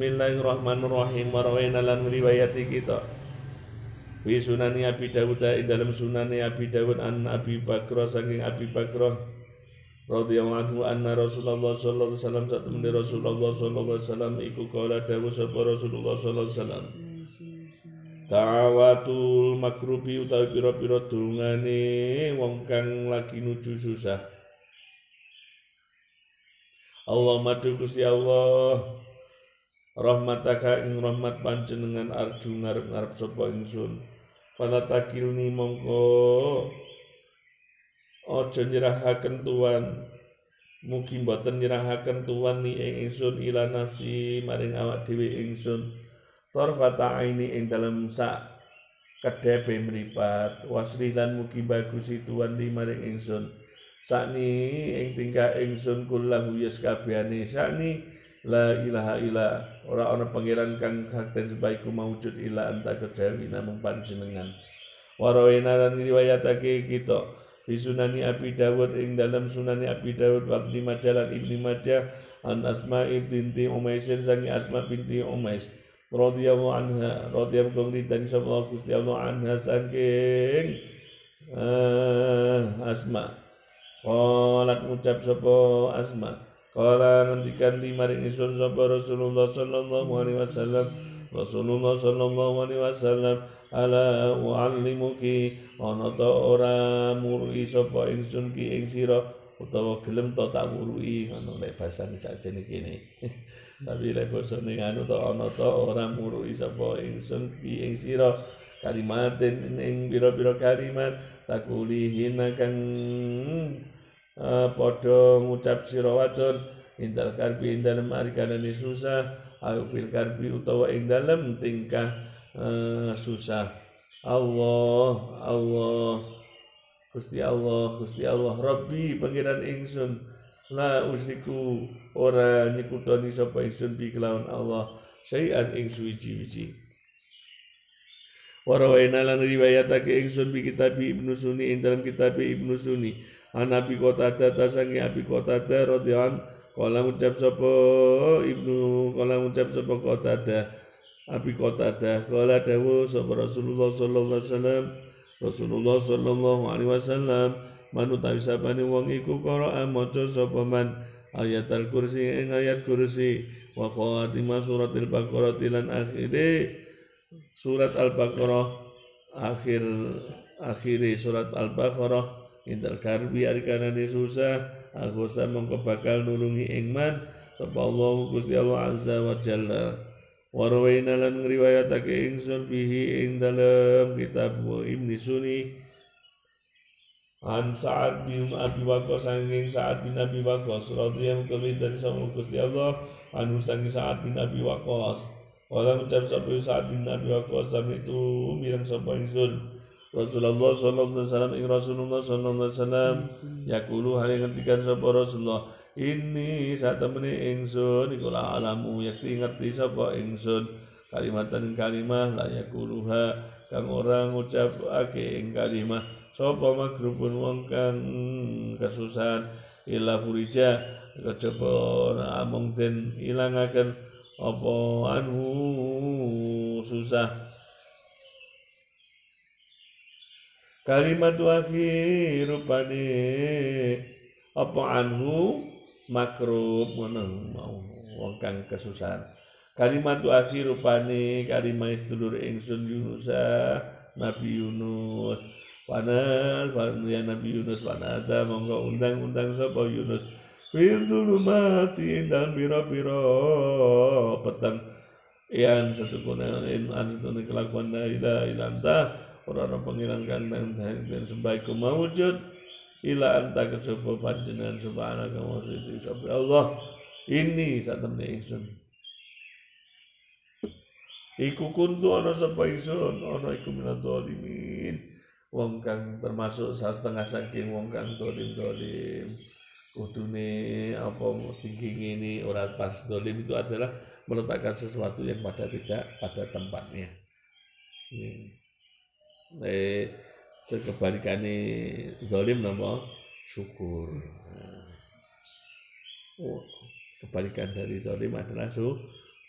Bismillahirrahmanirrahim. Warawena lan riwayati kita. Fi sunani Abi Dawud ing dalam sunani Abi Dawud an Abi Bakr saking Abi Bakr radhiyallahu anhu anna Rasulullah sallallahu alaihi wasallam saat temene Rasulullah sallallahu alaihi wasallam iku kala dawuh sapa Rasulullah sallallahu alaihi wasallam? Ta'awatul makrubi utawi pira-pira dungane wong kang lagi nuju susah. Allah madu Gusti Allah rahmataka ing rahmat panjenengan arju ngarep-ngarep sapa ingsun. Fala takilni mongko aja nyerahaken tuan. Mugi mboten nyerahaken tuan ni ing ingsun ila nafsi maring awak dhewe ingsun. Tarfata aini ing dalem sak kedepe mripat. Wasri lan mugi bagusi tuan li maring ingsun. Sakni ing tingkah ingsun kullahu yes kabehane. Sakni La ilaha illa. Ora ana pangeran kang hak ten sebaiku maujud illa anta kejawi namung panjenengan. Warawena lan riwayatake kita. Di sunani Abi Dawud ing dalam sunani Abi Dawud wa Ibnu Ibnu Majah an Asma binti Umais sangi Asma binti Umais radhiyallahu anha radhiyallahu ridani sapa Gusti Allah anha saking uh, Asma. Qalat ngucap sapa Asma Kala ngendikan di maring isun sapa Rasulullah sallallahu alaihi wasallam. Rasulullah sallallahu alaihi wasallam ala uallimuki ana ta ora murui sapa ingsun ki ing sira utawa gelem ta tak murui ngono lek basane sakjane kene. Tapi lek basane anu ta ana ta ora murui sapa ingsun ki ing sira. Kalimatin ing pira-pira kalimat takulihin kang padha ngucap sira indal karbi ing dalem susah au fil karbi utawa ing dalem tingkah uh, susah. Allah Allah Gusti Allah Gusti Allah Rabbi pangeran ingsun. La usriku ora nyekutoni sapa ingsun bi kelawan Allah sayan ing suwiji-wiji Warawaina lan riwayatake ingsun bi kitab Ibnu Sunni ing dalam kitab Ibnu Sunni an Abi Qatada tasangi Abi Qatada radhiyallahu kala ngucap sapa Ibnu kala ngucap sapa Qatada Abi Qatada kala dawuh sapa Rasulullah sallallahu alaihi wasallam Rasulullah sallallahu alaihi wasallam manut sabane wong iku qira'a maca sapa man? Ayat al-kursi ing ayat kursi wa khatimah surat al-baqarah lan akhire surat al-baqarah akhir akhiri surat al-baqarah Intal karbi arikanane susah aku mongko bakal nulungi ingman sapa Allah Gusti Allah azza wa jalla. Warwaina lan ngriwayatake ingsun bihi ing dalem kitab Ibnu Sunni. An Sa'ad bin Abi Waqqas sanging Sa'ad bin Abi Waqqas radhiyallahu anhu dari sama Gusti Allah anu sanging Sa'ad bin Abi Waqqas. Wala ngucap sapa Sa'ad bin Abi Waqqas itu mirang sapa ingsun Rasulullah sallallahu alaihi wasallam ing Rasulullah sallallahu alaihi wasallam yaqulu hale ngentikan sapa Rasulullah ini saat temene ingsun iku la alamu yakti ngerti sapa ingsun. Kalimatan kalimah la yaquluha kang ora ngucapake ing kalimah. Sapa magrubun wong kang kesusahan ila furija kejaba amung den ilangaken apa anu susah kalimat akhir rupane apa anhu? Makrub ngono mau wong kang kesusahan. Kalimat akhir rupane kalimat sedulur ingsun Yunus Nabi Yunus. Panas, ya Nabi Yunus panada monggo undang-undang sapa Yunus. Fil mati dan biro-biro petang yang satu kunan an satu kelakuan la ilaha illa orang-orang pengiran kandang dan sebaiku mawujud ila anta kecoba panjenengan subhanaka wa suci sabri Allah ini saat temen ingsun. Iku kuntu ana sapa ingsun? Ana iku minad zalimin. Wong kang termasuk setengah saking wong kang dolim dolim kudune apa tinggi ini orang pas dolim itu adalah meletakkan sesuatu yang pada tidak pada tempatnya. Hmm eh sekebalikane zalim nama syukur. Oh, kebalikan dari zalim adalah su,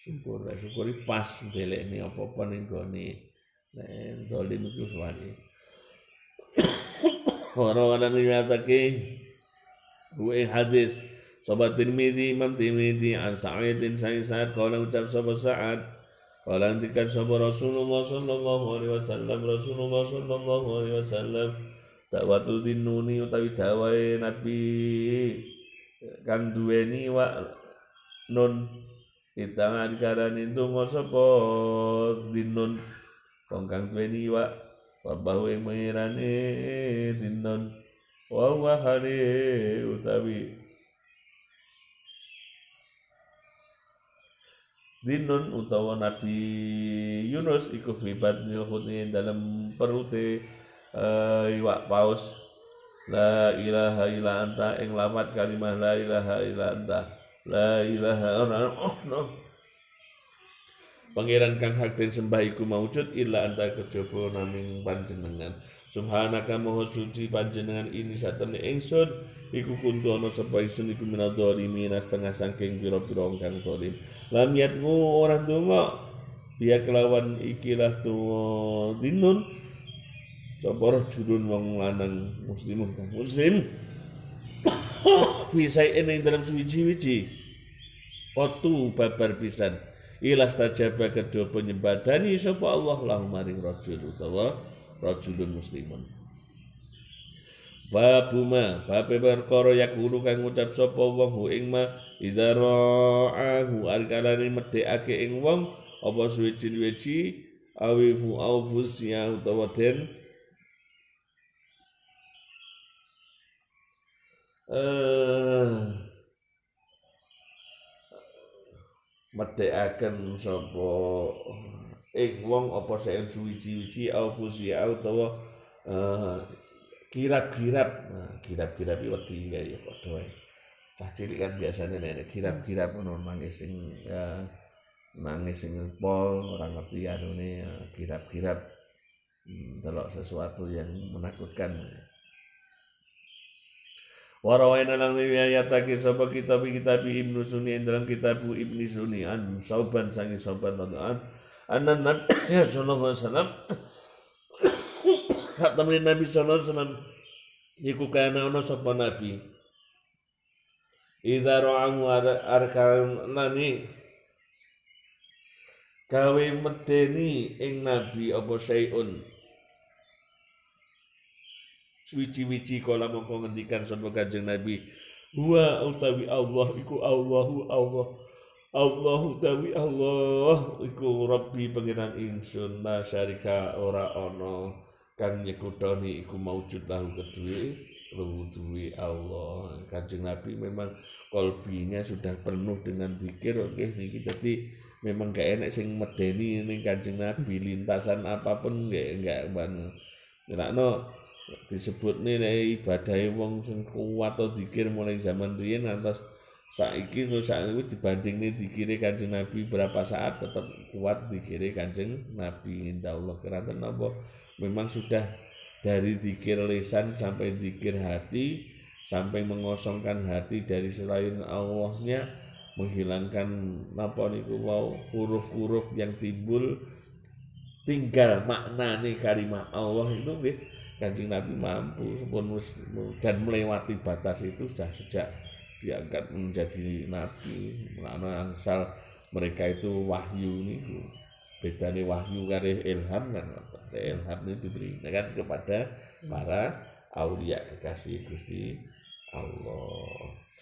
syukur. Lah syukuri pas ini apa-apa ning gone. Nek dolim iku suwani Orang-orang riwayatake Gue hadis. Sobat Tirmidzi Imam Tirmidzi an Sa'idin Sa'id Sa'id Kala ucap sobat Sa'ad Kala hentikan sobat Rasulullah Sallallahu Alaihi Wasallam Rasulullah Sallallahu Alaihi Wasallam. Dakwatul dinuni utawi dawai Nabi. Kang duweni wa nun. Kita dikarani donga sapa dinun. Wong kang duweni wa babahu ing mengirane dinun. Wa wa utawi Dinun utawa Nabi Yunus iku fi batnil dalam perute uh, iwak paus la ilaha illa anta ing lamat kalimah la ilaha illa anta La ilaha illallah. Oh, Pangeran kang hak den sembah iku maujud illa anta kejaba naming panjenengan. Subhanaka maha suci panjenengan ini satene ingsun. Iku kuntu ana sapa ingsun iku minadzalimin setengah saking pira-pira kang zalim. Lam yatmu orang donga dia kelawan ikilah tuwa dinun. Sapa jurun wong lanang muslimun kang muslim? Bisa ini dalam suci-suci Otu babar pisan. Ilas tajaba kedua penyembadani Sapa Allah lahu maring rajul utawa rajulun muslimun. Babuma bape perkara yakulu kang ngucap sapa wong hu ing ma idza ra'ahu alkalane medhekake ing wong apa suwi-suwi awifu aufus ya utawa den. Eh medhekaken sapa ing wong apa sing suwi-wiji au fusi utawa uh, kirap-kirap nah, kirap-kirap iki wedi ya padha wae. Cah cilik kan biasanya nek kirap-kirap ngono nangis sing ya, nangis sing pol ora ngerti anune ya, kirap-kirap hmm, delok sesuatu yang menakutkan. Warawaina lang riwayatake sapa kitab kitab Ibnu Sunni dalam kitab Ibnu Sunni an sauban sangi sauban radaan anna Nabi sallallahu alaihi wasallam kata Nabi sallallahu alaihi wasallam iku kana ana sapa nabi Idza ra'amu arkan nani gawe medeni ing nabi apa sayun Suwici-wici kala mongko ngendikan sapa Kanjeng Nabi, "Wa utawi Allah iku Allahu Allah." Allah utawi Allah iku Rabbi pangeran ingsun la syarika ora ana kang nyekutoni iku maujud lahu kedue duwe Allah. Kanjeng Nabi memang kolbinya sudah penuh dengan zikir oke niki dadi memang gak enak sing medeni ning Kanjeng Nabi lintasan apa pun gak enggak banget. no disebut nih ibadah wong sing kuat atau dikir mulai zaman riyen ngantos saiki no saiki dibanding nih dikire kanjeng Nabi berapa saat tetap kuat dikire kanjeng Nabi. Indah Allah kerana apa? Memang sudah dari dikir lisan sampai dikir hati sampai mengosongkan hati dari selain Allahnya menghilangkan apa niku wow huruf-huruf yang timbul tinggal makna nih kalimah Allah itu Kanjeng Nabi mampu dan melewati batas itu sudah sejak diangkat menjadi nabi. Karena asal mereka itu wahyu ini bedanya wahyu kare ilham kan ilham itu diberikan kepada para aulia kekasih Gusti Allah